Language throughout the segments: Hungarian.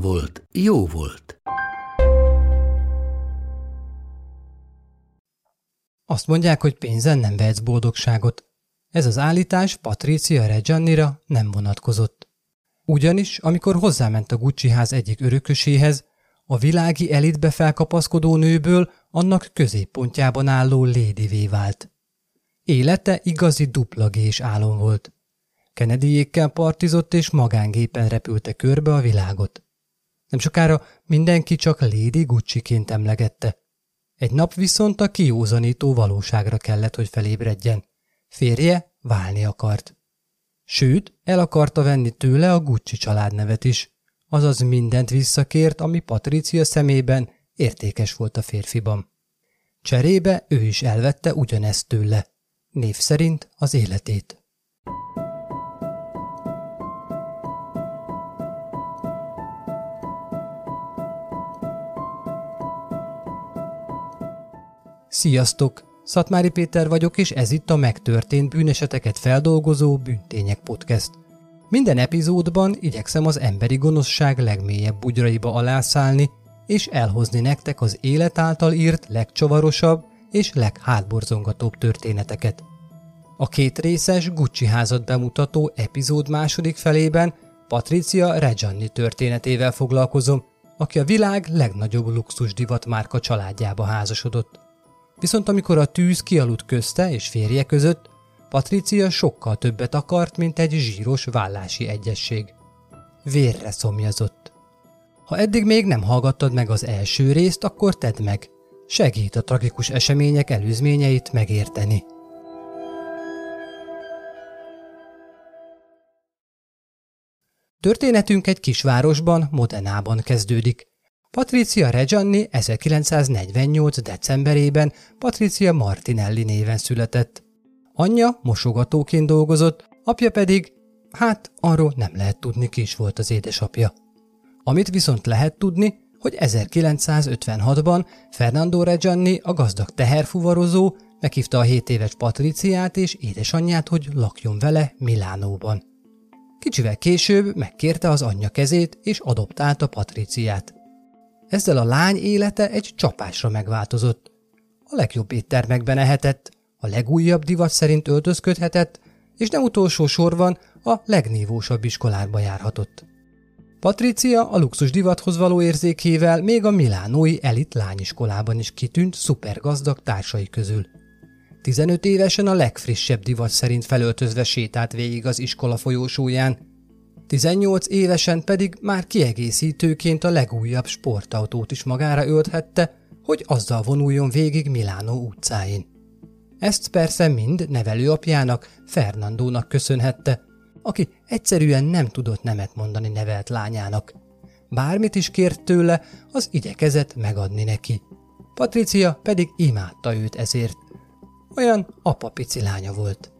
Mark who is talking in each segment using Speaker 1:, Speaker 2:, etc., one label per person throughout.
Speaker 1: volt, jó volt.
Speaker 2: Azt mondják, hogy pénzen nem vehetsz boldogságot. Ez az állítás Patricia Reggiannira nem vonatkozott. Ugyanis, amikor hozzáment a Gucci ház egyik örököséhez, a világi elitbe felkapaszkodó nőből annak középpontjában álló lédivé vált. Élete igazi duplagés álom volt. Kennedyékkel partizott és magángépen repülte körbe a világot. Nem sokára mindenki csak Lady Gucci-ként emlegette. Egy nap viszont a kiózanító valóságra kellett, hogy felébredjen. Férje válni akart. Sőt, el akarta venni tőle a Gucci családnevet is, azaz mindent visszakért, ami Patricia szemében értékes volt a férfiban. Cserébe ő is elvette ugyanezt tőle, név szerint az életét. Sziasztok! Szatmári Péter vagyok, és ez itt a megtörtént bűneseteket feldolgozó Bűntények Podcast. Minden epizódban igyekszem az emberi gonoszság legmélyebb bugyraiba alászálni, és elhozni nektek az élet által írt legcsavarosabb és leghátborzongatóbb történeteket. A két részes Gucci házat bemutató epizód második felében Patricia Reggiani történetével foglalkozom, aki a világ legnagyobb luxus divat márka családjába házasodott. Viszont amikor a tűz kialudt közte és férje között, Patricia sokkal többet akart, mint egy zsíros vállási egyesség. Vérre szomjazott. Ha eddig még nem hallgattad meg az első részt, akkor tedd meg. Segít a tragikus események előzményeit megérteni. Történetünk egy kisvárosban, Modenában kezdődik. Patricia Reggiani 1948. decemberében Patricia Martinelli néven született. Anyja mosogatóként dolgozott, apja pedig, hát arról nem lehet tudni ki is volt az édesapja. Amit viszont lehet tudni, hogy 1956-ban Fernando Reggiani, a gazdag teherfuvarozó, meghívta a 7 éves Patriciát és édesanyját, hogy lakjon vele Milánóban. Kicsivel később megkérte az anyja kezét és adoptálta Patriciát. Ezzel a lány élete egy csapásra megváltozott. A legjobb éttermekben ehetett, a legújabb divat szerint öltözködhetett, és nem utolsó sorban a legnívósabb iskolákba járhatott. Patricia a luxus divathoz való érzékével még a milánói elit lányiskolában is kitűnt szupergazdag társai közül. 15 évesen a legfrissebb divat szerint felöltözve sétált végig az iskola folyósóján, 18 évesen pedig már kiegészítőként a legújabb sportautót is magára ölthette, hogy azzal vonuljon végig Milánó utcáin. Ezt persze mind nevelőapjának, Fernandónak köszönhette, aki egyszerűen nem tudott nemet mondani nevelt lányának. Bármit is kért tőle, az igyekezett megadni neki. Patricia pedig imádta őt ezért. Olyan apa-pici lánya volt.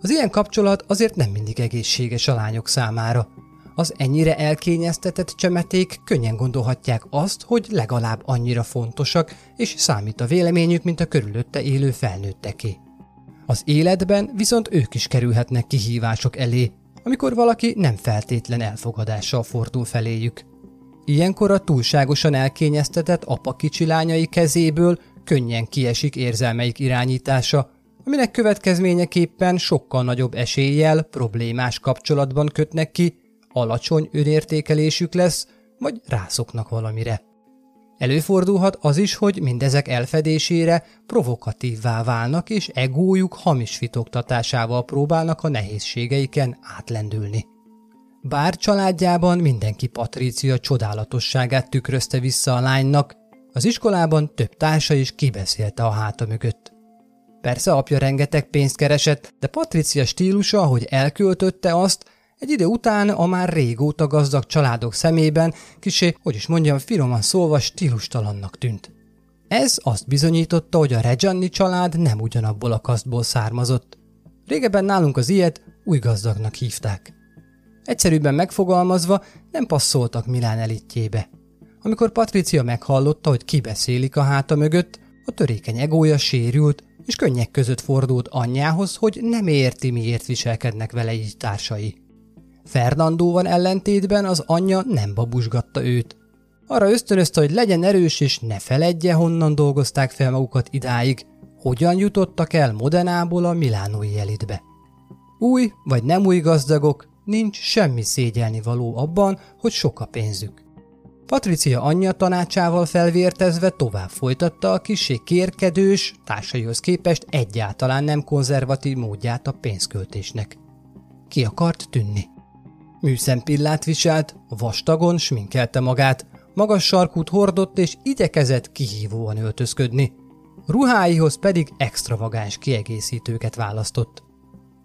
Speaker 2: Az ilyen kapcsolat azért nem mindig egészséges a lányok számára. Az ennyire elkényeztetett csemeték könnyen gondolhatják azt, hogy legalább annyira fontosak, és számít a véleményük, mint a körülötte élő felnőtteké. Az életben viszont ők is kerülhetnek kihívások elé, amikor valaki nem feltétlen elfogadással fordul feléjük. Ilyenkor a túlságosan elkényeztetett apa kicsi lányai kezéből könnyen kiesik érzelmeik irányítása, aminek következményeképpen sokkal nagyobb eséllyel problémás kapcsolatban kötnek ki, alacsony önértékelésük lesz, vagy rászoknak valamire. Előfordulhat az is, hogy mindezek elfedésére provokatívvá válnak, és egójuk hamis fitoktatásával próbálnak a nehézségeiken átlendülni. Bár családjában mindenki Patrícia csodálatosságát tükrözte vissza a lánynak, az iskolában több társa is kibeszélte a háta mögött. Persze apja rengeteg pénzt keresett, de Patricia stílusa, ahogy elköltötte azt, egy idő után a már régóta gazdag családok szemében kisé, hogy is mondjam, finoman szólva stílustalannak tűnt. Ez azt bizonyította, hogy a Regianni család nem ugyanabból a kasztból származott. Régebben nálunk az ilyet új gazdagnak hívták. Egyszerűbben megfogalmazva nem passzoltak Milán elitjébe. Amikor Patricia meghallotta, hogy kibeszélik a háta mögött, a törékeny egója sérült, és könnyek között fordult anyjához, hogy nem érti, miért viselkednek vele így társai. Fernandóval ellentétben az anyja nem babusgatta őt. Arra ösztönözte, hogy legyen erős és ne feledje, honnan dolgozták fel magukat idáig, hogyan jutottak el Modenából a milánói elitbe. Új vagy nem új gazdagok, nincs semmi szégyelni való abban, hogy sok a pénzük. Patricia anyja tanácsával felvértezve tovább folytatta a kisé kérkedős, társaihoz képest egyáltalán nem konzervatív módját a pénzköltésnek. Ki akart tűnni? Műszempillát viselt, vastagon sminkelte magát, magas sarkút hordott és igyekezett kihívóan öltözködni. Ruháihoz pedig extravagáns kiegészítőket választott.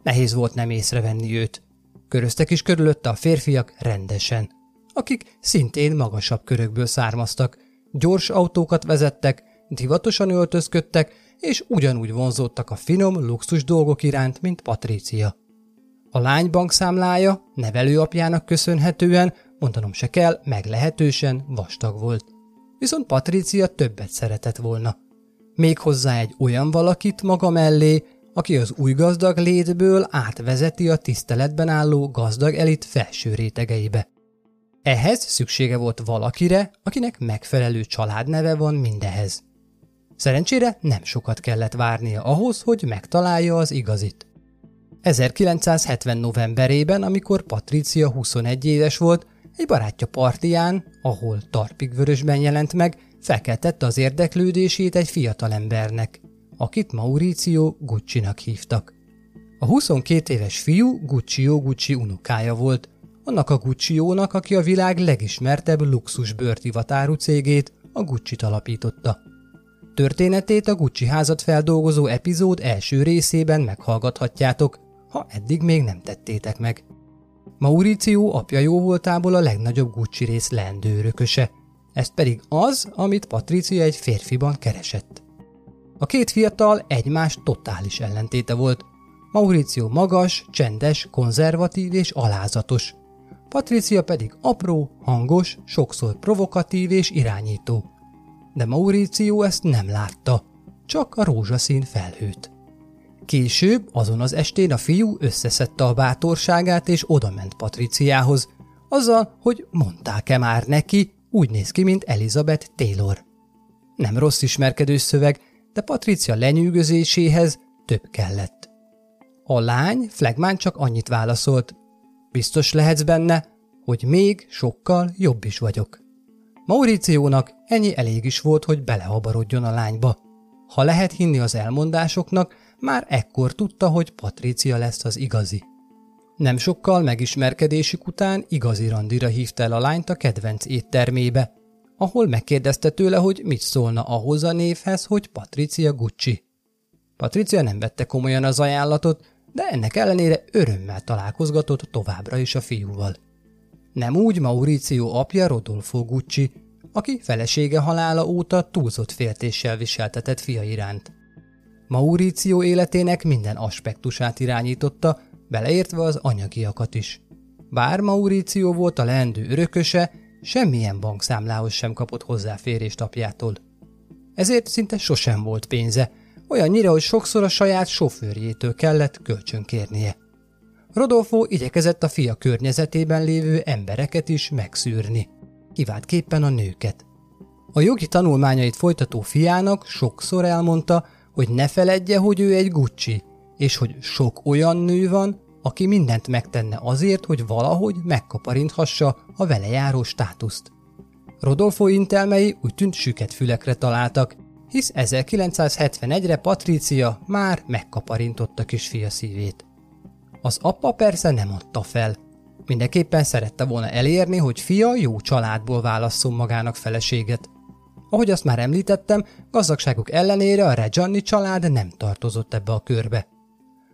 Speaker 2: Nehéz volt nem észrevenni őt. Köröztek is körülötte a férfiak rendesen, akik szintén magasabb körökből származtak, gyors autókat vezettek, divatosan öltözködtek, és ugyanúgy vonzódtak a finom, luxus dolgok iránt, mint Patrícia. A lány bankszámlája nevelőapjának köszönhetően, mondanom se kell, meglehetősen vastag volt. Viszont Patrícia többet szeretett volna. Méghozzá egy olyan valakit maga mellé, aki az új gazdag létből átvezeti a tiszteletben álló gazdag elit felső rétegeibe. Ehhez szüksége volt valakire, akinek megfelelő családneve van mindehez. Szerencsére nem sokat kellett várnia ahhoz, hogy megtalálja az igazit. 1970 novemberében, amikor Patricia 21 éves volt, egy barátja partiján, ahol tarpig vörösben jelent meg, felkeltette az érdeklődését egy fiatalembernek, akit Mauricio Gucci-nak hívtak. A 22 éves fiú Guccio Gucci unokája volt, annak a Gucciónak, aki a világ legismertebb luxus bőrtivatárú cégét, a Gucci-t alapította. Történetét a Gucci házat feldolgozó epizód első részében meghallgathatjátok, ha eddig még nem tettétek meg. Mauricio apja jó voltából a legnagyobb Gucci rész leendőrököse, ez pedig az, amit Patricia egy férfiban keresett. A két fiatal egymás totális ellentéte volt. Mauricio magas, csendes, konzervatív és alázatos. Patricia pedig apró, hangos, sokszor provokatív és irányító. De Mauricio ezt nem látta, csak a rózsaszín felhőt. Később, azon az estén a fiú összeszedte a bátorságát és odament Patriciához, azzal, hogy mondták-e már neki, úgy néz ki, mint Elizabeth Taylor. Nem rossz ismerkedő szöveg, de Patricia lenyűgözéséhez több kellett. A lány Flegmán csak annyit válaszolt, biztos lehetsz benne, hogy még sokkal jobb is vagyok. Mauriciónak ennyi elég is volt, hogy belehabarodjon a lányba. Ha lehet hinni az elmondásoknak, már ekkor tudta, hogy Patricia lesz az igazi. Nem sokkal megismerkedésük után igazi randira hívta el a lányt a kedvenc éttermébe, ahol megkérdezte tőle, hogy mit szólna ahhoz a névhez, hogy Patricia Gucci. Patricia nem vette komolyan az ajánlatot, de ennek ellenére örömmel találkozgatott továbbra is a fiúval. Nem úgy Mauricio apja Rodolfo Gucci, aki felesége halála óta túlzott féltéssel viseltetett fia iránt. Mauricio életének minden aspektusát irányította, beleértve az anyagiakat is. Bár Mauricio volt a leendő örököse, semmilyen bankszámlához sem kapott hozzáférést apjától. Ezért szinte sosem volt pénze, olyannyira, hogy sokszor a saját sofőrjétől kellett kölcsönkérnie. Rodolfo igyekezett a fia környezetében lévő embereket is megszűrni, kiváltképpen a nőket. A jogi tanulmányait folytató fiának sokszor elmondta, hogy ne feledje, hogy ő egy Gucci, és hogy sok olyan nő van, aki mindent megtenne azért, hogy valahogy megkaparinthassa a vele járó státuszt. Rodolfo intelmei úgy tűnt süket fülekre találtak, hisz 1971-re Patricia már megkaparintotta kisfia szívét. Az apa persze nem adta fel. Mindenképpen szerette volna elérni, hogy fia jó családból válasszon magának feleséget. Ahogy azt már említettem, gazdagságuk ellenére a Reggiani család nem tartozott ebbe a körbe.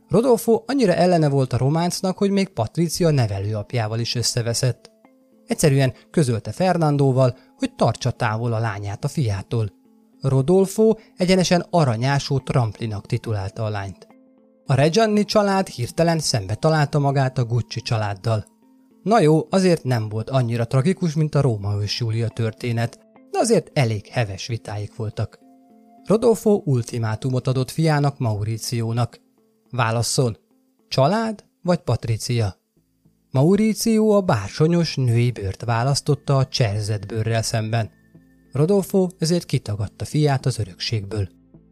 Speaker 2: Rodolfo annyira ellene volt a románcnak, hogy még Patricia nevelőapjával is összeveszett. Egyszerűen közölte Fernandóval, hogy tartsa távol a lányát a fiától. Rodolfo egyenesen aranyásó tramplinak titulálta a lányt. A Reggiani család hirtelen szembe találta magát a Gucci családdal. Na jó, azért nem volt annyira tragikus, mint a Róma ős Júlia történet, de azért elég heves vitáik voltak. Rodolfo ultimátumot adott fiának Mauriciónak. Válasszon, család vagy Patricia? Mauricio a bársonyos női bőrt választotta a cserzett bőrrel szemben. Rodolfo ezért kitagadta fiát az örökségből.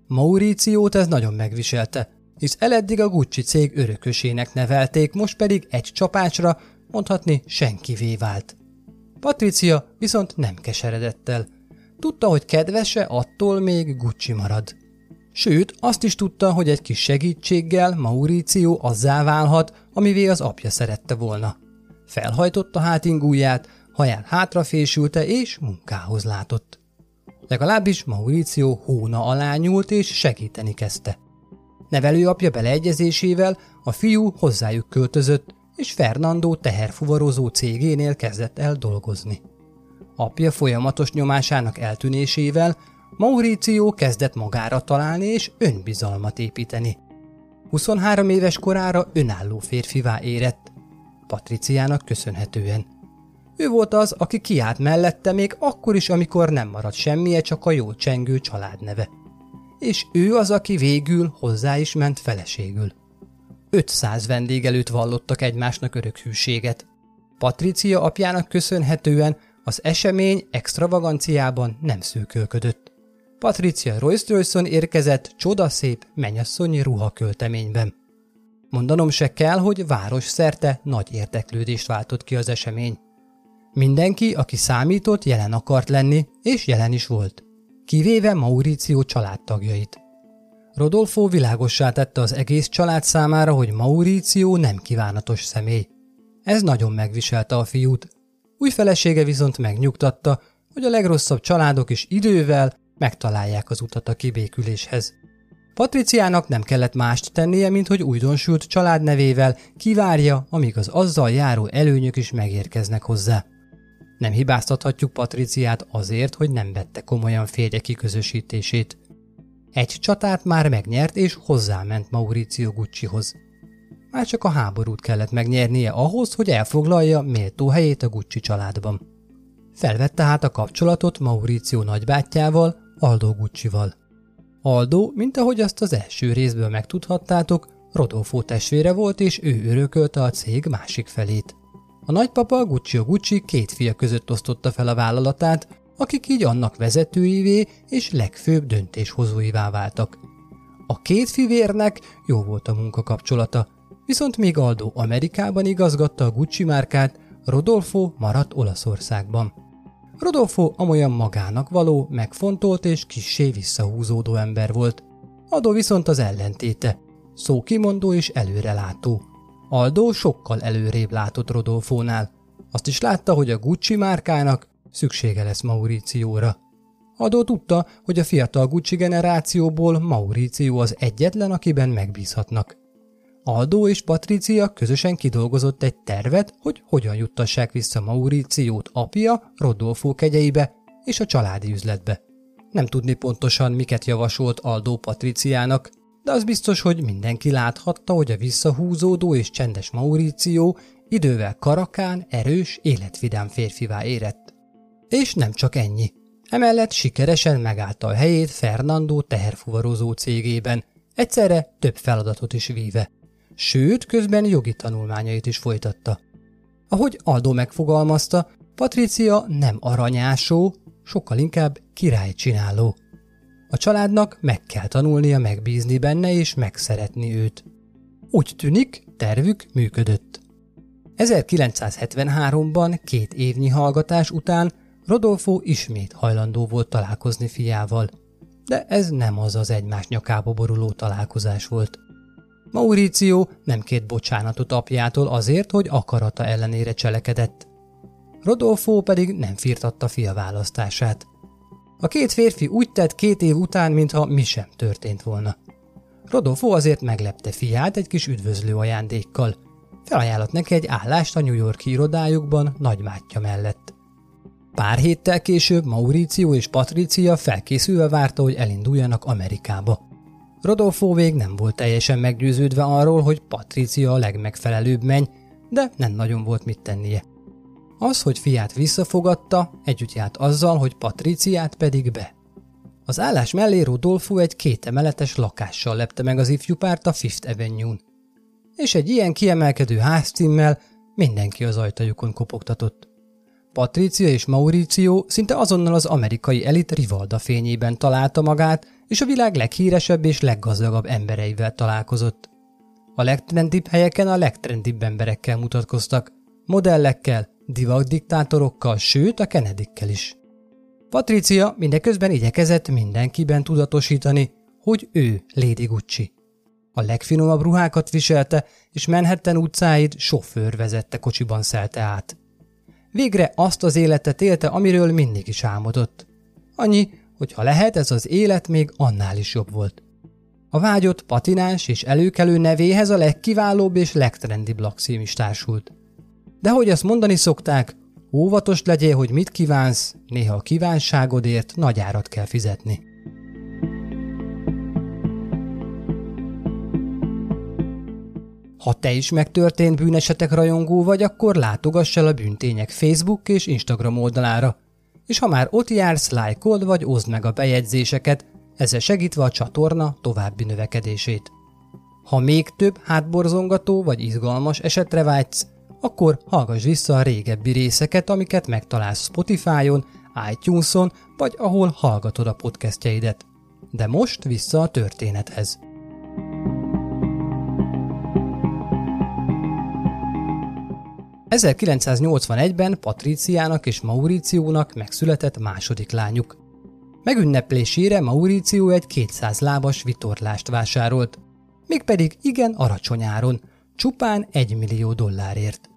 Speaker 2: Mauriciót ez nagyon megviselte, hisz eleddig a Gucci cég örökösének nevelték, most pedig egy csapásra, mondhatni senkivé vált. Patricia viszont nem keseredett el. Tudta, hogy kedvese attól még Gucci marad. Sőt, azt is tudta, hogy egy kis segítséggel Mauricio azzá válhat, amivé az apja szerette volna. Felhajtotta hátingúját, haján hátrafésülte és munkához látott. Legalábbis Mauricio hóna alá nyúlt és segíteni kezdte. Nevelőapja beleegyezésével a fiú hozzájuk költözött, és Fernando teherfuvarozó cégénél kezdett el dolgozni. Apja folyamatos nyomásának eltűnésével Mauricio kezdett magára találni és önbizalmat építeni. 23 éves korára önálló férfivá érett, Patriciának köszönhetően. Ő volt az, aki kiállt mellette még akkor is, amikor nem maradt semmije, csak a jó csengő családneve. És ő az, aki végül hozzá is ment feleségül. 500 vendég előtt vallottak egymásnak örök hűséget. Patricia apjának köszönhetően az esemény extravaganciában nem szűkölködött. Patricia Royce érkezett csodaszép menyasszonyi ruhakölteményben. Mondanom se kell, hogy város szerte nagy érdeklődést váltott ki az esemény. Mindenki, aki számított, jelen akart lenni, és jelen is volt. Kivéve Mauricio családtagjait. Rodolfo világossá tette az egész család számára, hogy Mauricio nem kívánatos személy. Ez nagyon megviselte a fiút. Új felesége viszont megnyugtatta, hogy a legrosszabb családok is idővel megtalálják az utat a kibéküléshez. Patriciának nem kellett mást tennie, mint hogy újdonsült családnevével kivárja, amíg az azzal járó előnyök is megérkeznek hozzá. Nem hibáztathatjuk Patriciát azért, hogy nem vette komolyan férje kiközösítését. Egy csatát már megnyert és hozzáment Mauricio Guccihoz. Már csak a háborút kellett megnyernie ahhoz, hogy elfoglalja méltó helyét a Gucci családban. Felvette hát a kapcsolatot Mauricio nagybátyjával, Aldo Guccival. Aldo, mint ahogy azt az első részből megtudhattátok, Rodolfo testvére volt, és ő örökölte a cég másik felét. A nagypapa Gucci Gucci két fia között osztotta fel a vállalatát, akik így annak vezetőivé és legfőbb döntéshozóivá váltak. A két fivérnek jó volt a munkakapcsolata, viszont még Aldo Amerikában igazgatta a Gucci márkát, Rodolfo maradt Olaszországban. Rodolfo amolyan magának való, megfontolt és kissé visszahúzódó ember volt. Adó viszont az ellentéte, szókimondó és előrelátó. Aldo sokkal előrébb látott Rodolfónál. Azt is látta, hogy a Gucci márkának szüksége lesz Mauricióra. Adó tudta, hogy a fiatal Gucci generációból Mauricio az egyetlen, akiben megbízhatnak. Aldo és Patricia közösen kidolgozott egy tervet, hogy hogyan juttassák vissza Mauriciót apja Rodolfo kegyeibe és a családi üzletbe. Nem tudni pontosan, miket javasolt Aldo Patriciának, de az biztos, hogy mindenki láthatta, hogy a visszahúzódó és csendes Mauricio idővel karakán, erős, életvidám férfivá érett. És nem csak ennyi. Emellett sikeresen megállta a helyét Fernando teherfuvarozó cégében, egyszerre több feladatot is víve sőt, közben jogi tanulmányait is folytatta. Ahogy Aldo megfogalmazta, Patricia nem aranyásó, sokkal inkább királycsináló. A családnak meg kell tanulnia megbízni benne és megszeretni őt. Úgy tűnik, tervük működött. 1973-ban, két évnyi hallgatás után Rodolfo ismét hajlandó volt találkozni fiával, de ez nem az az egymás nyakába boruló találkozás volt. Mauricio nem két bocsánatot apjától azért, hogy akarata ellenére cselekedett. Rodolfo pedig nem firtatta fia választását. A két férfi úgy tett két év után, mintha mi sem történt volna. Rodolfo azért meglepte fiát egy kis üdvözlő ajándékkal. Felajánlott neki egy állást a New Yorki irodájukban nagymátja mellett. Pár héttel később Mauricio és Patricia felkészülve várta, hogy elinduljanak Amerikába. Rodolfo még nem volt teljesen meggyőződve arról, hogy Patricia a legmegfelelőbb menny, de nem nagyon volt mit tennie. Az, hogy fiát visszafogadta, együtt járt azzal, hogy Patriciát pedig be. Az állás mellé Rodolfo egy kétemeletes lakással lepte meg az ifjú párt a Fifth Avenue-n. És egy ilyen kiemelkedő házcímmel mindenki az ajtajukon kopogtatott. Patricia és Mauricio szinte azonnal az amerikai elit Rivalda fényében találta magát, és a világ leghíresebb és leggazdagabb embereivel találkozott. A legtrendibb helyeken a legtrendibb emberekkel mutatkoztak, modellekkel, divaktdiktátorokkal, sőt a Kennedykkel is. Patricia mindeközben igyekezett mindenkiben tudatosítani, hogy ő Lady Gucci. A legfinomabb ruhákat viselte, és Manhattan utcáid sofőr vezette kocsiban szelte át. Végre azt az életet élte, amiről mindig is álmodott. Annyi, hogy ha lehet, ez az élet még annál is jobb volt. A vágyott, patinás és előkelő nevéhez a legkiválóbb és legtrendibb lakszím is társult. De hogy azt mondani szokták, óvatos legyél, hogy mit kívánsz, néha a kívánságodért nagy árat kell fizetni. Ha te is megtörtént bűnesetek rajongó vagy, akkor látogass el a bűntények Facebook és Instagram oldalára. És ha már ott jársz, lájkold vagy oszd meg a bejegyzéseket, ezzel segítve a csatorna további növekedését. Ha még több hátborzongató vagy izgalmas esetre vágysz, akkor hallgass vissza a régebbi részeket, amiket megtalálsz Spotify-on, iTunes-on, vagy ahol hallgatod a podcastjeidet. De most vissza a történethez. 1981-ben Patriciának és Mauriciónak megszületett második lányuk. Megünneplésére Mauricio egy 200 lábas vitorlást vásárolt, mégpedig igen alacsony áron, csupán 1 millió dollárért.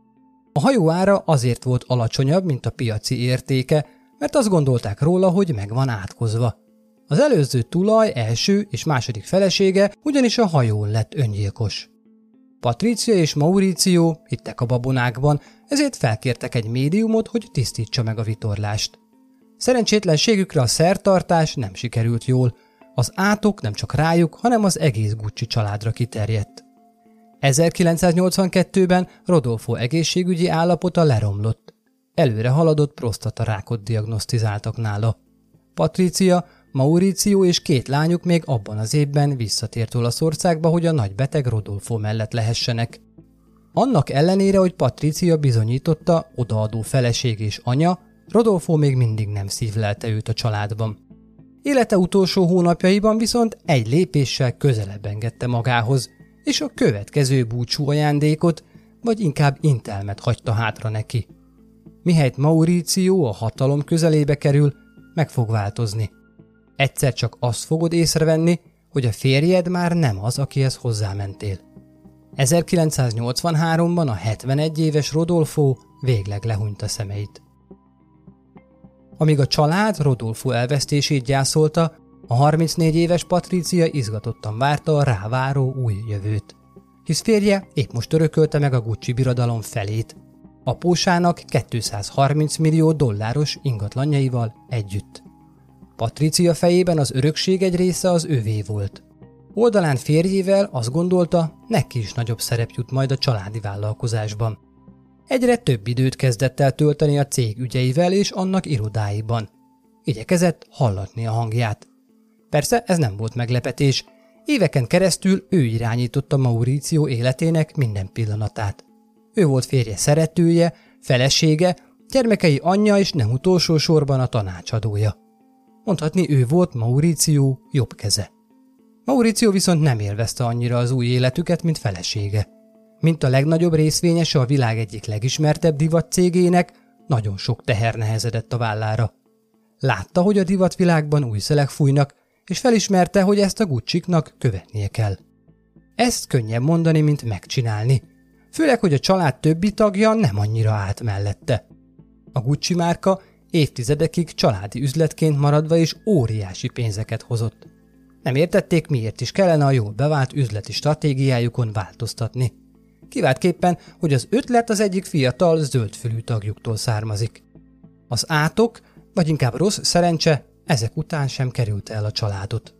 Speaker 2: A hajó ára azért volt alacsonyabb, mint a piaci értéke, mert azt gondolták róla, hogy meg van átkozva. Az előző tulaj első és második felesége ugyanis a hajón lett öngyilkos. Patricia és Mauricio hittek a babonákban, ezért felkértek egy médiumot, hogy tisztítsa meg a vitorlást. Szerencsétlenségükre a szertartás nem sikerült jól, az átok nem csak rájuk, hanem az egész Gucci családra kiterjedt. 1982-ben Rodolfo egészségügyi állapota leromlott. Előre haladott prostatarákot diagnosztizáltak nála. Patricia Mauricio és két lányuk még abban az évben visszatért Olaszországba, hogy a nagy beteg Rodolfo mellett lehessenek. Annak ellenére, hogy Patricia bizonyította, odaadó feleség és anya, Rodolfo még mindig nem szívlelte őt a családban. Élete utolsó hónapjaiban viszont egy lépéssel közelebb engedte magához, és a következő búcsú ajándékot, vagy inkább intelmet hagyta hátra neki. Mihelyt Mauricio a hatalom közelébe kerül, meg fog változni. Egyszer csak azt fogod észrevenni, hogy a férjed már nem az, akihez hozzámentél. 1983-ban a 71 éves Rodolfo végleg lehúnyta szemeit. Amíg a család Rodolfo elvesztését gyászolta, a 34 éves Patricia izgatottan várta a ráváró új jövőt. Hisz férje épp most örökölte meg a Gucci birodalom felét, apósának 230 millió dolláros ingatlanjaival együtt. Patricia fejében az örökség egy része az övé volt. Oldalán férjével azt gondolta, neki is nagyobb szerep jut majd a családi vállalkozásban. Egyre több időt kezdett el tölteni a cég ügyeivel és annak irodáiban. Igyekezett hallatni a hangját. Persze ez nem volt meglepetés. Éveken keresztül ő irányította Mauricio életének minden pillanatát. Ő volt férje szeretője, felesége, gyermekei anyja és nem utolsó sorban a tanácsadója. Mondhatni ő volt Mauricio jobb keze. Mauricio viszont nem élvezte annyira az új életüket, mint felesége. Mint a legnagyobb részvényese a világ egyik legismertebb divat cégének, nagyon sok teher nehezedett a vállára. Látta, hogy a divatvilágban új szelek fújnak, és felismerte, hogy ezt a gucsiknak követnie kell. Ezt könnyebb mondani, mint megcsinálni. Főleg, hogy a család többi tagja nem annyira állt mellette. A Gucci márka évtizedekig családi üzletként maradva is óriási pénzeket hozott. Nem értették, miért is kellene a jól bevált üzleti stratégiájukon változtatni. Kiváltképpen, hogy az ötlet az egyik fiatal zöldfülű tagjuktól származik. Az átok, vagy inkább rossz szerencse ezek után sem került el a családot.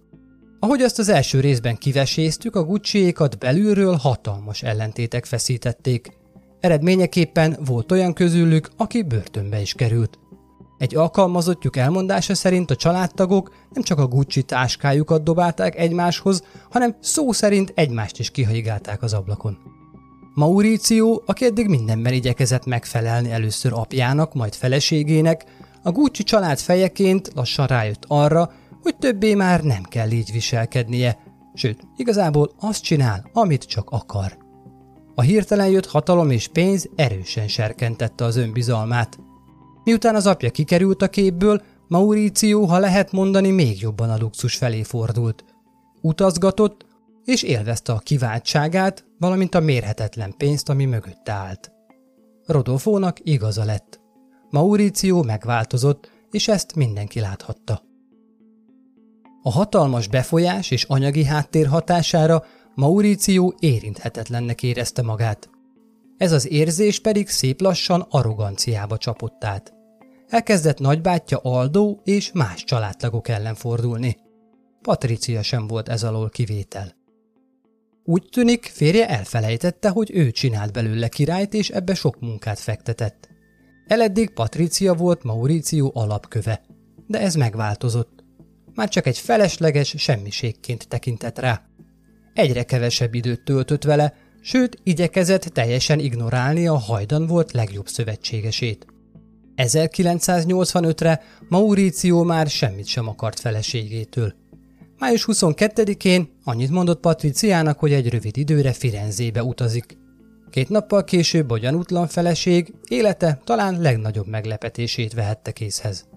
Speaker 2: Ahogy azt az első részben kiveséztük, a gucci belülről hatalmas ellentétek feszítették. Eredményeképpen volt olyan közülük, aki börtönbe is került. Egy alkalmazottjuk elmondása szerint a családtagok nem csak a Gucci táskájukat dobálták egymáshoz, hanem szó szerint egymást is kihajigálták az ablakon. Mauricio, aki eddig mindenben igyekezett megfelelni először apjának, majd feleségének, a Gucci család fejeként lassan rájött arra, hogy többé már nem kell így viselkednie, sőt, igazából azt csinál, amit csak akar. A hirtelen jött hatalom és pénz erősen serkentette az önbizalmát. Miután az apja kikerült a képből, Mauricio, ha lehet mondani, még jobban a luxus felé fordult. Utazgatott, és élvezte a kiváltságát, valamint a mérhetetlen pénzt, ami mögötte állt. Rodolfónak igaza lett. Mauricio megváltozott, és ezt mindenki láthatta. A hatalmas befolyás és anyagi háttér hatására Mauricio érinthetetlennek érezte magát. Ez az érzés pedig szép lassan arroganciába csapott át. Elkezdett nagybátyja Aldó és más családtagok ellen fordulni. Patricia sem volt ez alól kivétel. Úgy tűnik, férje elfelejtette, hogy ő csinált belőle királyt, és ebbe sok munkát fektetett. Eleddig Patricia volt Mauricio alapköve, de ez megváltozott. Már csak egy felesleges semmiségként tekintett rá. Egyre kevesebb időt töltött vele, sőt, igyekezett teljesen ignorálni a hajdan volt legjobb szövetségesét. 1985-re Mauricio már semmit sem akart feleségétől. Május 22-én annyit mondott Patriciának, hogy egy rövid időre Firenzébe utazik. Két nappal később a gyanútlan feleség élete talán legnagyobb meglepetését vehette készhez.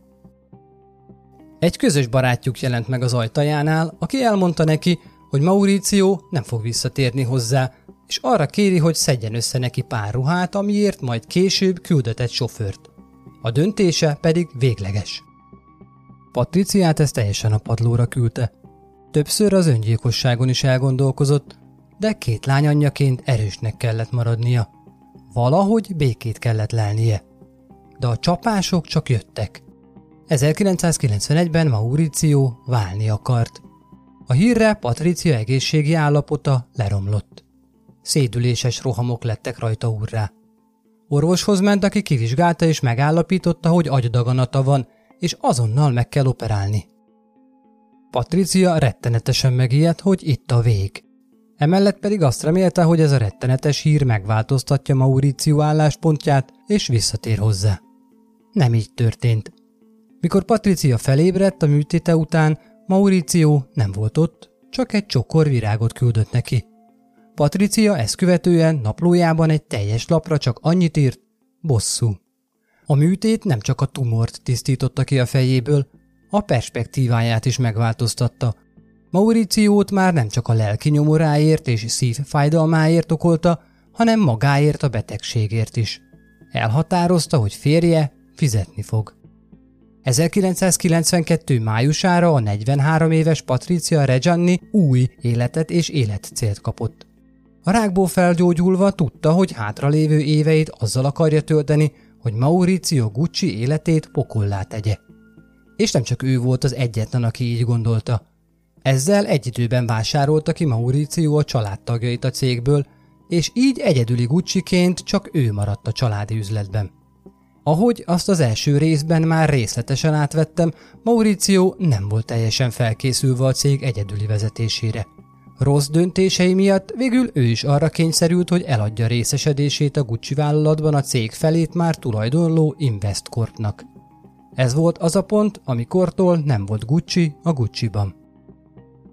Speaker 2: Egy közös barátjuk jelent meg az ajtajánál, aki elmondta neki, hogy Mauricio nem fog visszatérni hozzá, és arra kéri, hogy szedjen össze neki pár ruhát, amiért majd később küldött egy sofőrt. A döntése pedig végleges. Patriciát ezt teljesen a padlóra küldte. Többször az öngyilkosságon is elgondolkozott, de két lány anyjaként erősnek kellett maradnia. Valahogy békét kellett lelnie. De a csapások csak jöttek. 1991-ben Mauricio válni akart. A hírre Patricia egészségi állapota leromlott. Szédüléses rohamok lettek rajta úrrá. Orvoshoz ment, aki kivizsgálta és megállapította, hogy agydaganata van, és azonnal meg kell operálni. Patricia rettenetesen megijedt, hogy itt a vég. Emellett pedig azt remélte, hogy ez a rettenetes hír megváltoztatja Mauricio álláspontját, és visszatér hozzá. Nem így történt. Mikor Patricia felébredt a műtéte után, Mauricio nem volt ott, csak egy csokor virágot küldött neki. Patricia ezt követően naplójában egy teljes lapra csak annyit írt, bosszú. A műtét nem csak a tumort tisztította ki a fejéből, a perspektíváját is megváltoztatta. Mauriciót már nem csak a lelki nyomoráért és szívfájdalmáért okolta, hanem magáért a betegségért is. Elhatározta, hogy férje fizetni fog. 1992. májusára a 43 éves Patricia Reggiani új életet és életcélt kapott. A rákból felgyógyulva tudta, hogy hátralévő éveit azzal akarja tölteni, hogy Mauricio Gucci életét pokollá tegye. És nem csak ő volt az egyetlen, aki így gondolta. Ezzel egy időben vásárolta ki Mauricio a családtagjait a cégből, és így egyedüli Gucci-ként csak ő maradt a családi üzletben. Ahogy azt az első részben már részletesen átvettem, Mauricio nem volt teljesen felkészülve a cég egyedüli vezetésére. Rossz döntései miatt végül ő is arra kényszerült, hogy eladja részesedését a Gucci vállalatban a cég felét már tulajdonló Investcorpnak. Ez volt az a pont, amikortól nem volt Gucci a Gucci-ban.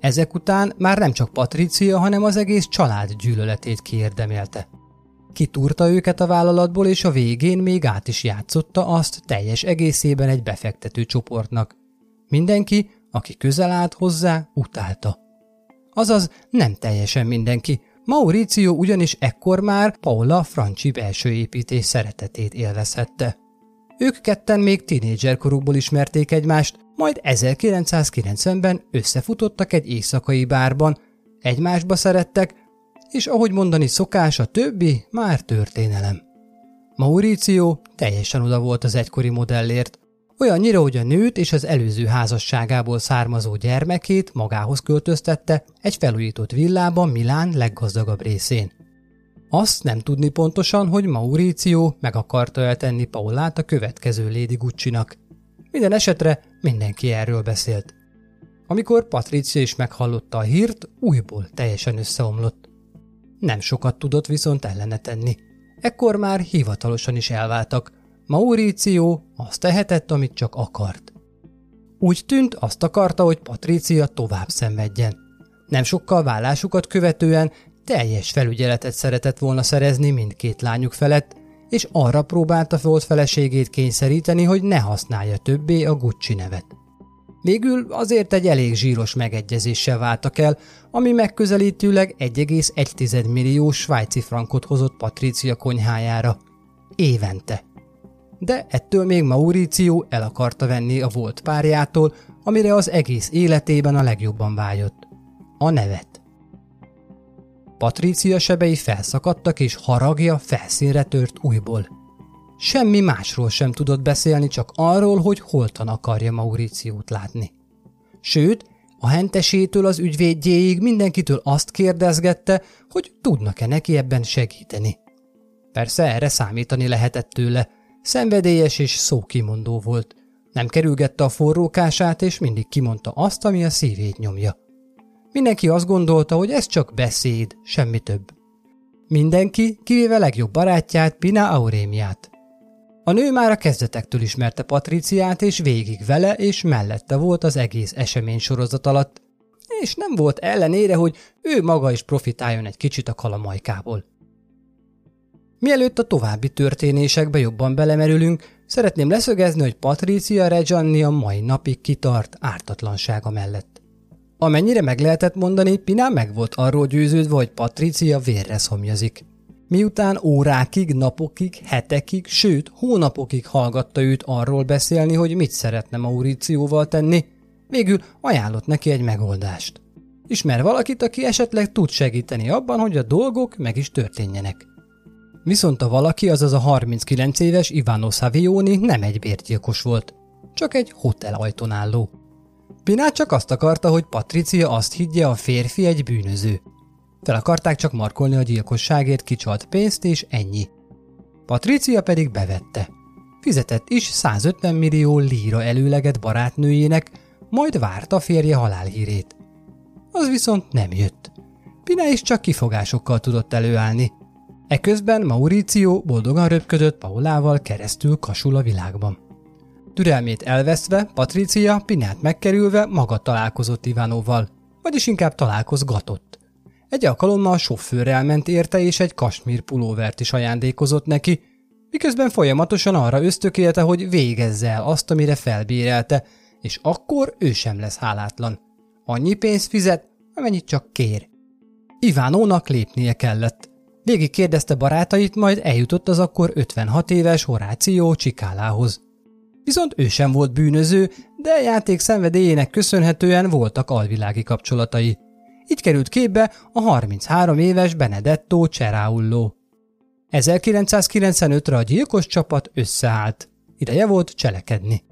Speaker 2: Ezek után már nem csak Patricia, hanem az egész család gyűlöletét kiérdemelte. Kitúrta őket a vállalatból, és a végén még át is játszotta azt teljes egészében egy befektető csoportnak. Mindenki, aki közel állt hozzá, utálta. Azaz nem teljesen mindenki. Mauricio ugyanis ekkor már Paula Franci belső építés szeretetét élvezhette. Ők ketten még tínédzserkorukból ismerték egymást, majd 1990-ben összefutottak egy éjszakai bárban, egymásba szerettek, és ahogy mondani szokás, a többi már történelem. Mauricio teljesen oda volt az egykori modellért, olyannyira, hogy a nőt és az előző házasságából származó gyermekét magához költöztette egy felújított villában Milán leggazdagabb részén. Azt nem tudni pontosan, hogy Mauricio meg akarta eltenni Paulát a következő Lady Gucci-nak. Minden esetre mindenki erről beszélt. Amikor Patricia is meghallotta a hírt, újból teljesen összeomlott. Nem sokat tudott viszont ellene tenni. Ekkor már hivatalosan is elváltak. Mauricio azt tehetett, amit csak akart. Úgy tűnt, azt akarta, hogy Patricia tovább szenvedjen. Nem sokkal vállásukat követően teljes felügyeletet szeretett volna szerezni mindkét lányuk felett, és arra próbálta volt feleségét kényszeríteni, hogy ne használja többé a Gucci nevet. Végül azért egy elég zsíros megegyezéssel váltak el, ami megközelítőleg 1,1 millió svájci frankot hozott Patricia konyhájára. Évente. De ettől még Mauricio el akarta venni a volt párjától, amire az egész életében a legjobban vágyott. A nevet. Patricia sebei felszakadtak, és haragja felszínre tört újból. Semmi másról sem tudott beszélni, csak arról, hogy holtan akarja Mauriciót látni. Sőt, a hentesétől az ügyvédjéig mindenkitől azt kérdezgette, hogy tudnak-e neki ebben segíteni. Persze erre számítani lehetett tőle, szenvedélyes és szókimondó volt. Nem kerülgette a forrókását, és mindig kimondta azt, ami a szívét nyomja. Mindenki azt gondolta, hogy ez csak beszéd, semmi több. Mindenki, kivéve legjobb barátját, Pina Aurémiát. A nő már a kezdetektől ismerte Patriciát, és végig vele és mellette volt az egész esemény sorozat alatt, és nem volt ellenére, hogy ő maga is profitáljon egy kicsit a kalamajkából. Mielőtt a további történésekbe jobban belemerülünk, szeretném leszögezni, hogy Patricia Reggiani a mai napig kitart ártatlansága mellett. Amennyire meg lehetett mondani, Pinán meg volt arról győződve, hogy Patricia vérre szomjazik. Miután órákig, napokig, hetekig, sőt hónapokig hallgatta őt arról beszélni, hogy mit szeretne Mauricióval tenni, végül ajánlott neki egy megoldást. Ismer valakit, aki esetleg tud segíteni abban, hogy a dolgok meg is történjenek. Viszont a valaki, azaz a 39 éves Ivano Savioni nem egy bérgyilkos volt, csak egy hotel ajtón álló. Pinát csak azt akarta, hogy Patricia azt higgye, a férfi egy bűnöző. Fel akarták csak markolni a gyilkosságért kicsalt pénzt, és ennyi. Patricia pedig bevette. Fizetett is 150 millió líra előleget barátnőjének, majd várta férje halálhírét. Az viszont nem jött. Pina is csak kifogásokkal tudott előállni. Eközben Mauricio boldogan röpködött Paulával keresztül kasul a világban. Türelmét elveszve, Patricia Pinát megkerülve maga találkozott Ivánóval, vagyis inkább találkozgatott. Egy alkalommal sofőr elment érte, és egy kasmír pulóvert is ajándékozott neki, miközben folyamatosan arra ösztökélte, hogy végezze el azt, amire felbérelte, és akkor ő sem lesz hálátlan. Annyi pénzt fizet, amennyit csak kér. Ivánónak lépnie kellett. Végig kérdezte barátait, majd eljutott az akkor 56 éves Horáció Csikálához. Viszont ő sem volt bűnöző, de játék szenvedélyének köszönhetően voltak alvilági kapcsolatai. Így került képbe a 33 éves Benedetto Ceraullo. 1995-re a gyilkos csapat összeállt. Ideje volt cselekedni.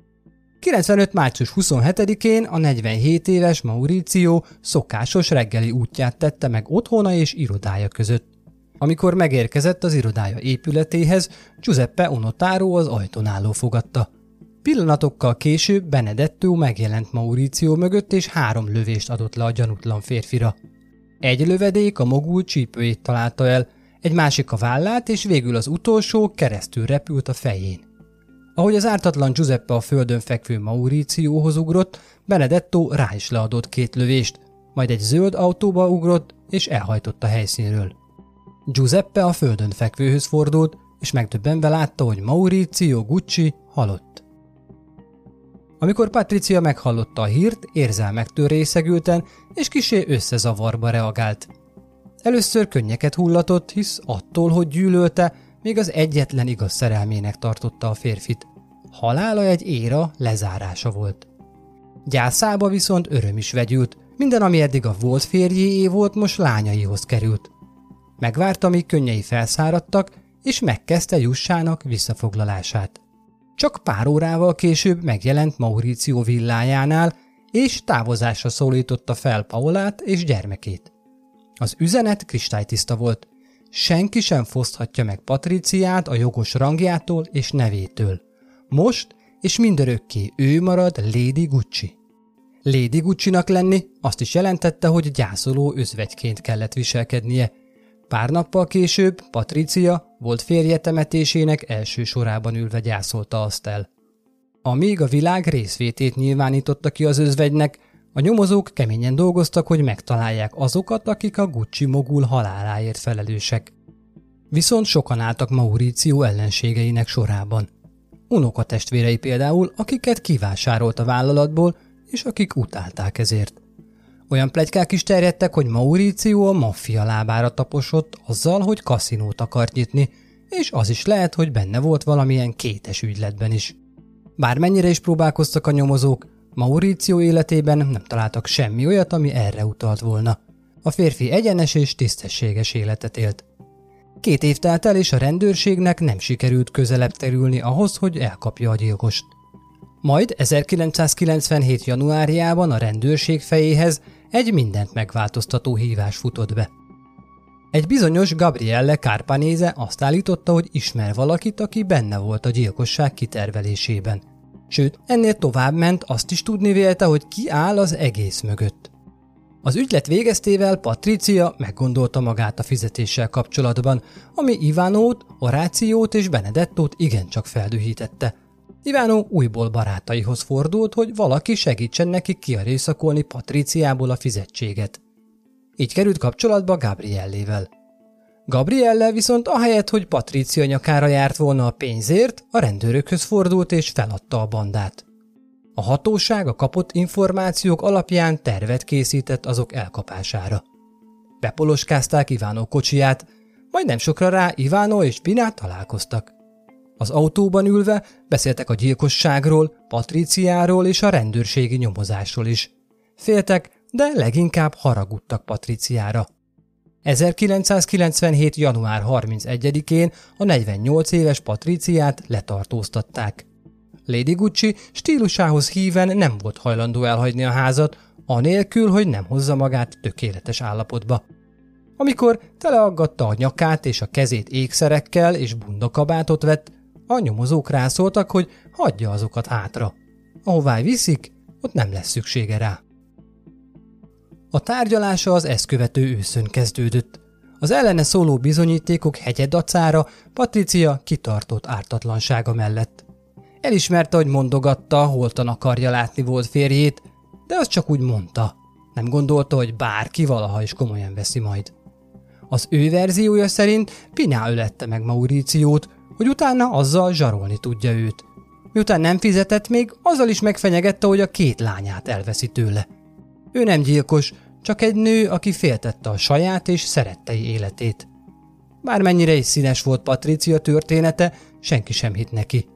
Speaker 2: 95. március 27-én a 47 éves Mauricio szokásos reggeli útját tette meg otthona és irodája között. Amikor megérkezett az irodája épületéhez, Giuseppe Onotaro az ajtón álló fogadta. Pillanatokkal később Benedetto megjelent Mauricio mögött, és három lövést adott le a gyanútlan férfira. Egy lövedék a mogul csípőjét találta el, egy másik a vállát, és végül az utolsó keresztül repült a fején. Ahogy az ártatlan Giuseppe a földön fekvő Mauricióhoz ugrott, Benedetto rá is leadott két lövést, majd egy zöld autóba ugrott, és elhajtott a helyszínről. Giuseppe a földön fekvőhöz fordult, és megdöbbenve látta, hogy Mauricio Gucci halott. Amikor Patricia meghallotta a hírt, érzelmektől részegülten, és kisé összezavarba reagált. Először könnyeket hullatott, hisz attól, hogy gyűlölte, még az egyetlen igaz szerelmének tartotta a férfit. halála egy éra lezárása volt. Gyászába viszont öröm is vegyült, minden, ami eddig a volt férjéé volt, most lányaihoz került. Megvárta, míg könnyei felszáradtak, és megkezdte Jussának visszafoglalását. Csak pár órával később megjelent Mauricio villájánál, és távozásra szólította fel Paulát és gyermekét. Az üzenet kristálytiszta volt. Senki sem foszthatja meg Patriciát a jogos rangjától és nevétől. Most és mindörökké ő marad Lady Gucci. Lady Gucci-nak lenni azt is jelentette, hogy gyászoló özvegyként kellett viselkednie. Pár nappal később Patricia volt férje temetésének első sorában ülve gyászolta azt el. Amíg a világ részvétét nyilvánította ki az özvegynek, a nyomozók keményen dolgoztak, hogy megtalálják azokat, akik a Gucci mogul haláláért felelősek. Viszont sokan álltak Mauricio ellenségeinek sorában. Unoka testvérei például, akiket kivásárolt a vállalatból, és akik utálták ezért. Olyan plegykák is terjedtek, hogy Mauricio a maffia lábára taposott azzal, hogy kaszinót akart nyitni, és az is lehet, hogy benne volt valamilyen kétes ügyletben is. Bármennyire is próbálkoztak a nyomozók, Mauricio életében nem találtak semmi olyat, ami erre utalt volna. A férfi egyenes és tisztességes életet élt. Két év telt el, és a rendőrségnek nem sikerült közelebb terülni ahhoz, hogy elkapja a gyilkost. Majd 1997. januárjában a rendőrség fejéhez egy mindent megváltoztató hívás futott be. Egy bizonyos Gabrielle Carpanéze azt állította, hogy ismer valakit, aki benne volt a gyilkosság kitervelésében. Sőt, ennél tovább ment, azt is tudni vélte, hogy ki áll az egész mögött. Az ügylet végeztével Patricia meggondolta magát a fizetéssel kapcsolatban, ami Ivánót, Horációt és Benedettót igencsak feldühítette. Ivánó újból barátaihoz fordult, hogy valaki segítsen neki kiarészakolni Patriciából a fizetséget. Így került kapcsolatba Gabriellével. Gabrielle viszont ahelyett, hogy Patricia nyakára járt volna a pénzért, a rendőrökhöz fordult és feladta a bandát. A hatóság a kapott információk alapján tervet készített azok elkapására. Bepoloskázták Ivánó kocsiját, majd nem sokra rá Ivánó és Pinát találkoztak. Az autóban ülve beszéltek a gyilkosságról, Patriciáról és a rendőrségi nyomozásról is. Féltek, de leginkább haragudtak Patriciára. 1997. január 31-én a 48 éves Patriciát letartóztatták. Lady Gucci stílusához híven nem volt hajlandó elhagyni a házat, anélkül, hogy nem hozza magát tökéletes állapotba. Amikor teleaggatta a nyakát és a kezét ékszerekkel és bundakabátot vett, a nyomozók rászóltak, hogy hagyja azokat hátra. Ahová viszik, ott nem lesz szüksége rá. A tárgyalása az ezt követő őszön kezdődött. Az ellene szóló bizonyítékok hegye dacára Patricia kitartott ártatlansága mellett. Elismerte, hogy mondogatta, holtan akarja látni volt férjét, de az csak úgy mondta. Nem gondolta, hogy bárki valaha is komolyan veszi majd. Az ő verziója szerint Piná ölette meg Mauriciót, hogy utána azzal zsarolni tudja őt. Miután nem fizetett még, azzal is megfenyegette, hogy a két lányát elveszi tőle. Ő nem gyilkos, csak egy nő, aki féltette a saját és szerettei életét. Bármennyire is színes volt Patricia története, senki sem hitt neki.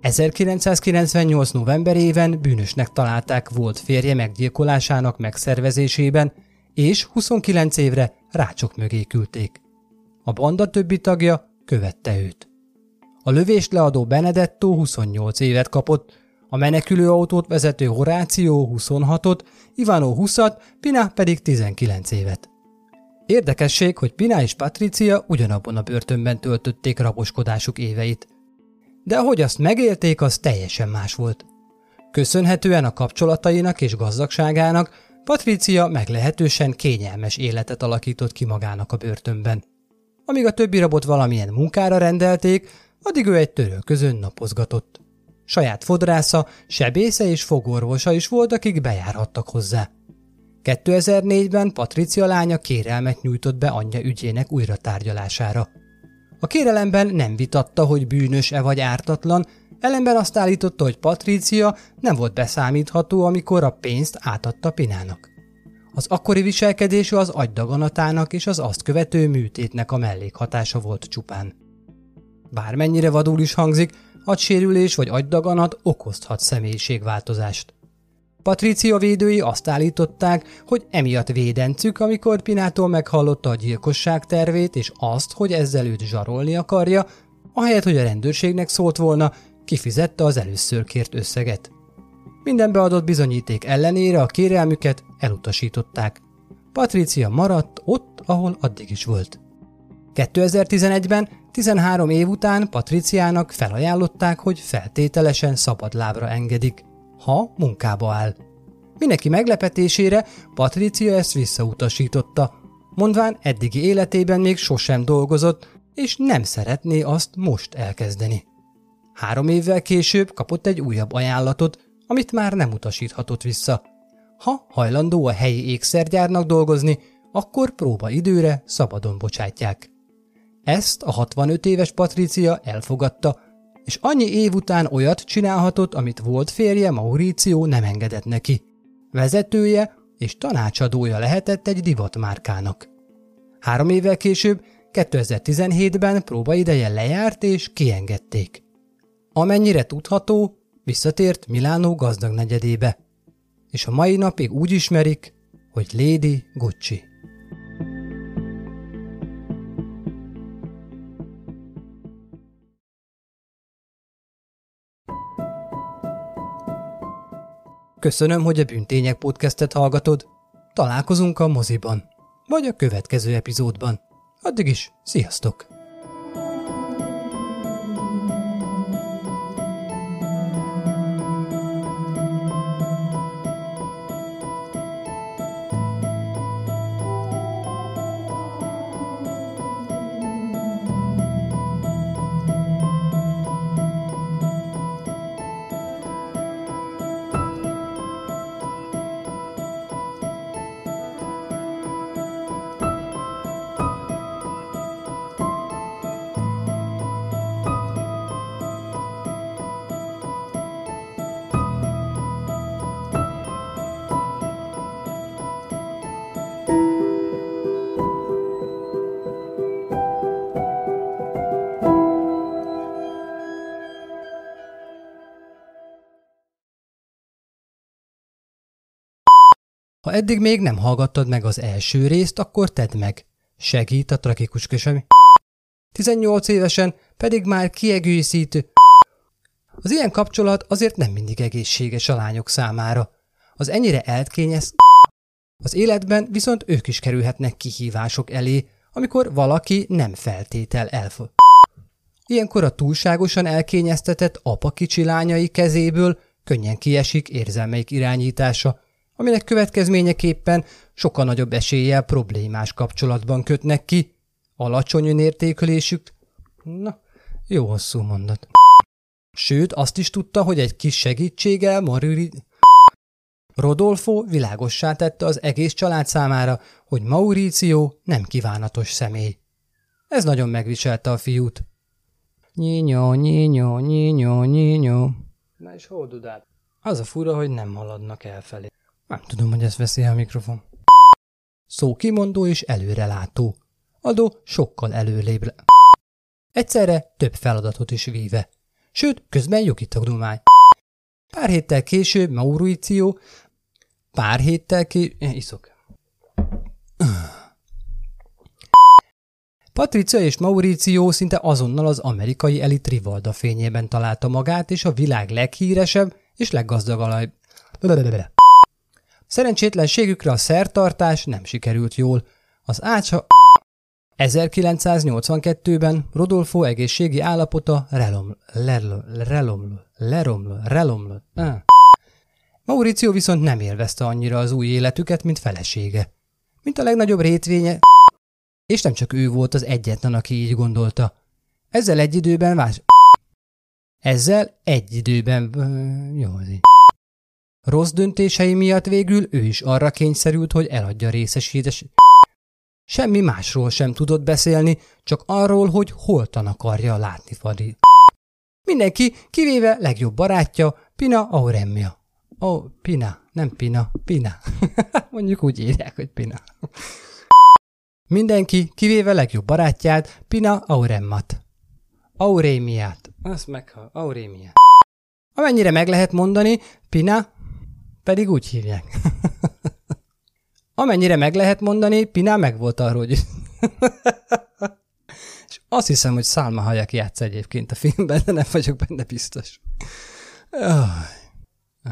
Speaker 2: 1998. novemberében bűnösnek találták volt férje meggyilkolásának megszervezésében, és 29 évre rácsok mögé küldték. A banda többi tagja követte őt. A lövést leadó Benedetto 28 évet kapott, a menekülő autót vezető Horáció 26-ot, Ivano 20-at, Pina pedig 19 évet. Érdekesség, hogy Pina és Patricia ugyanabban a börtönben töltötték raboskodásuk éveit. De ahogy azt megélték, az teljesen más volt. Köszönhetően a kapcsolatainak és gazdagságának Patricia meglehetősen kényelmes életet alakított ki magának a börtönben. Amíg a többi rabot valamilyen munkára rendelték, addig ő egy törölközön napozgatott. Saját fodrásza, sebésze és fogorvosa is volt, akik bejárhattak hozzá. 2004-ben Patricia lánya kérelmet nyújtott be anyja ügyének újra tárgyalására. A kérelemben nem vitatta, hogy bűnös-e vagy ártatlan, ellenben azt állította, hogy Patricia nem volt beszámítható, amikor a pénzt átadta Pinának. Az akkori viselkedése az agydaganatának és az azt követő műtétnek a mellékhatása volt csupán. Bármennyire vadul is hangzik, agysérülés vagy agydaganat okozhat személyiségváltozást. Patricia védői azt állították, hogy emiatt védencük, amikor Pinától meghallotta a gyilkosság tervét és azt, hogy ezzel őt zsarolni akarja, ahelyett, hogy a rendőrségnek szólt volna, kifizette az először kért összeget. Minden beadott bizonyíték ellenére a kérelmüket elutasították. Patricia maradt ott, ahol addig is volt. 2011-ben, 13 év után Patriciának felajánlották, hogy feltételesen szabadlábra engedik, ha munkába áll. Mindenki meglepetésére Patricia ezt visszautasította, mondván eddigi életében még sosem dolgozott, és nem szeretné azt most elkezdeni. Három évvel később kapott egy újabb ajánlatot, amit már nem utasíthatott vissza. Ha hajlandó a helyi ékszergyárnak dolgozni, akkor próba időre szabadon bocsátják. Ezt a 65 éves Patricia elfogadta, és annyi év után olyat csinálhatott, amit volt férje Mauricio nem engedett neki. Vezetője és tanácsadója lehetett egy divatmárkának. Három évvel később, 2017-ben próbaideje lejárt és kiengedték. Amennyire tudható, visszatért Milánó gazdag negyedébe, és a mai napig úgy ismerik, hogy Lady Gucci. Köszönöm, hogy a Bűntények podcastet hallgatod. Találkozunk a moziban, vagy a következő epizódban. Addig is, sziasztok! Eddig még nem hallgattad meg az első részt, akkor tedd meg. Segít a tragikus kösemi. 18 évesen pedig már kiegészítő. Az ilyen kapcsolat azért nem mindig egészséges a lányok számára. Az ennyire eltkényez az életben viszont ők is kerülhetnek kihívások elé, amikor valaki nem feltétel elf. Ilyenkor a túlságosan elkényeztetett apa kicsi lányai kezéből könnyen kiesik érzelmeik irányítása, aminek következményeképpen sokkal nagyobb eséllyel problémás kapcsolatban kötnek ki, alacsony önértékelésük, na, jó hosszú mondat. Sőt, azt is tudta, hogy egy kis segítséggel Maruri... Rodolfo világossá tette az egész család számára, hogy Mauricio nem kívánatos személy. Ez nagyon megviselte a fiút. Nyinyó, nyinyó, nyinyó, nyinyó. Na és hol dudál? Az a fura, hogy nem haladnak elfelé. Nem tudom, hogy ezt veszi a mikrofon. Szó kimondó és előrelátó. Adó sokkal előlébb. Egyszerre több feladatot is víve. Sőt, közben jogi tanulmány. Pár héttel később Mauricio, pár héttel később... Eh, iszok. Patricia és Mauricio szinte azonnal az amerikai elit rivalda fényében találta magát, és a világ leghíresebb és leggazdagabb Szerencsétlenségükre a szertartás nem sikerült jól. Az ácsa 1982-ben Rodolfo egészségi állapota relom, lerlo, relom, leroml, relomlott. Ah. Mauricio viszont nem élvezte annyira az új életüket, mint felesége. Mint a legnagyobb rétvénye, és nem csak ő volt az egyetlen, aki így gondolta. Ezzel egy időben vás... Ezzel egy időben... Jó, az. Rossz döntései miatt végül ő is arra kényszerült, hogy eladja részesítés. Semmi másról sem tudott beszélni, csak arról, hogy holtan akarja látni Fadi. Mindenki, kivéve legjobb barátja, Pina Auremia. Ó, oh, Pina, nem Pina, Pina. Mondjuk úgy írják, hogy Pina. Mindenki, kivéve legjobb barátját, Pina Auremmat. Aurémiát. Azt meghal. Aurémia. Amennyire meg lehet mondani, Pina pedig úgy hívják. Amennyire meg lehet mondani, Pina meg volt arról, hogy... És azt hiszem, hogy Salma Hayek játsz egyébként a filmben, de nem vagyok benne biztos.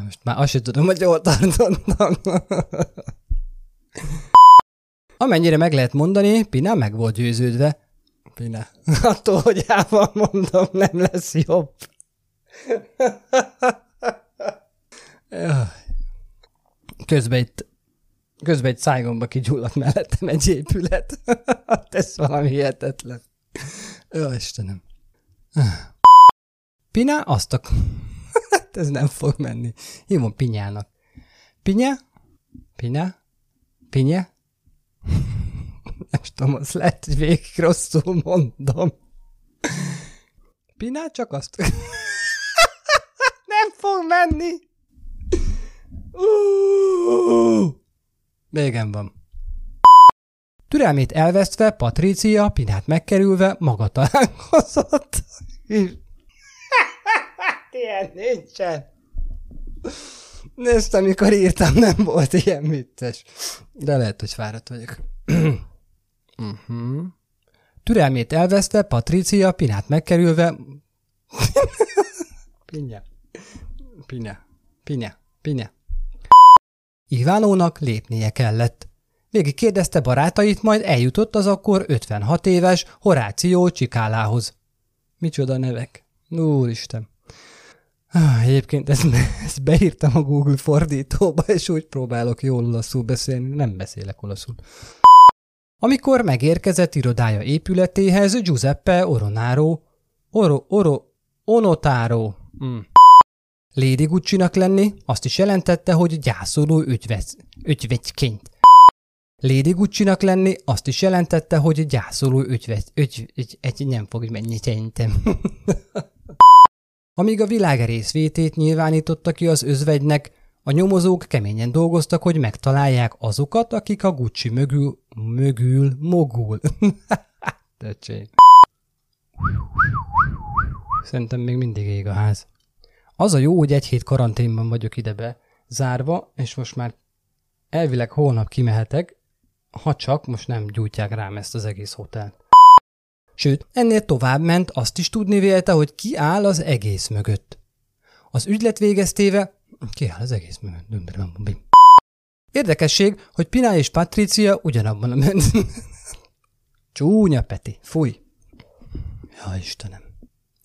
Speaker 2: Most már azt sem tudom, hogy jól tartottam. Amennyire meg lehet mondani, Pina meg volt győződve. Pina. Attól, hogy ával mondom, nem lesz jobb. Közben itt közben egy szájgomba kigyulladt mellettem egy épület. Ez valami hihetetlen. Jó, Istenem. Pina azt a... Hát ez nem fog menni. Hívom Pinyának. Pinya? Pinya? Pinya? Nem tudom, az lehet, hogy végig rosszul mondom. Pina csak azt... Nem fog menni! Uh! Végem van. Türelmét elvesztve, Patrícia, Pinát megkerülve, maga találkozott. ilyen nincsen. Nézd, amikor írtam, nem volt ilyen vicces. De lehet, hogy fáradt vagyok. uh-huh. Türelmét elveszte, Patrícia, Pinát megkerülve... Pinya. Pinya. Pinya. Pinya. Ivánónak lépnie kellett. Végig kérdezte barátait, majd eljutott az akkor 56 éves Horáció Csikálához. Micsoda nevek. Úristen. Egyébként ezt, ezt beírtam a Google fordítóba, és úgy próbálok jól olaszul beszélni, nem beszélek olaszul. Amikor megérkezett irodája épületéhez Giuseppe Oronaro, Oro, Oro, Onotaro, mm. Lady gucci lenni azt is jelentette, hogy gyászoló ügyvesz, ügyvegyként. Lady gucci lenni azt is jelentette, hogy gyászoló ügyvesz, ügy, ügy, ügy, nem fog menni szerintem. Amíg a világ részvétét nyilvánította ki az özvegynek, a nyomozók keményen dolgoztak, hogy megtalálják azokat, akik a Gucci mögül, mögül, mogul. Töcsé. Szerintem még mindig ég a ház. Az a jó, hogy egy hét karanténban vagyok idebe zárva, és most már elvileg holnap kimehetek, ha csak most nem gyújtják rám ezt az egész hotelt. Sőt, ennél tovább ment, azt is tudni vélte, hogy ki áll az egész mögött. Az ügylet végeztéve, ki áll az egész mögött? Érdekesség, hogy Pina és Patricia ugyanabban a ment. Csúnya Peti, fúj. Ja, Istenem.